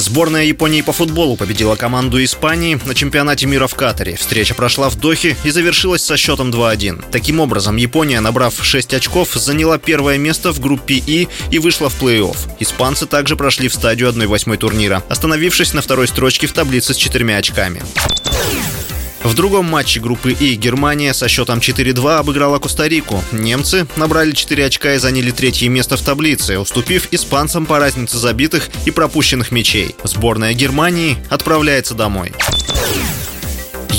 Сборная Японии по футболу победила команду Испании на чемпионате мира в Катаре. Встреча прошла в Дохе и завершилась со счетом 2-1. Таким образом, Япония, набрав 6 очков, заняла первое место в группе И и вышла в плей-офф. Испанцы также прошли в стадию 1-8 турнира, остановившись на второй строчке в таблице с четырьмя очками. В другом матче группы И Германия со счетом 4-2 обыграла Коста-Рику. Немцы набрали 4 очка и заняли третье место в таблице, уступив испанцам по разнице забитых и пропущенных мячей. Сборная Германии отправляется домой.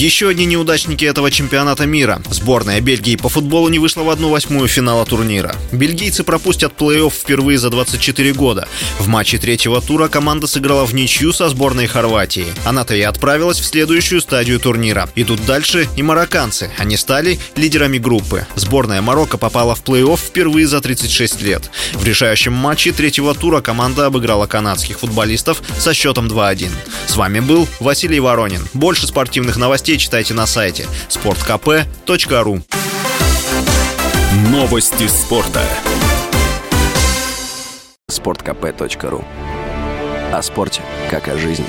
Еще одни неудачники этого чемпионата мира. Сборная Бельгии по футболу не вышла в одну восьмую финала турнира. Бельгийцы пропустят плей-офф впервые за 24 года. В матче третьего тура команда сыграла в ничью со сборной Хорватии. Она-то и отправилась в следующую стадию турнира. Идут дальше и марокканцы. Они стали лидерами группы. Сборная Марокко попала в плей-офф впервые за 36 лет. В решающем матче третьего тура команда обыграла канадских футболистов со счетом 2-1. С вами был Василий Воронин. Больше спортивных новостей новостей читайте на сайте sportkp.ru Новости спорта. sportkp.ru О спорте, как о жизни.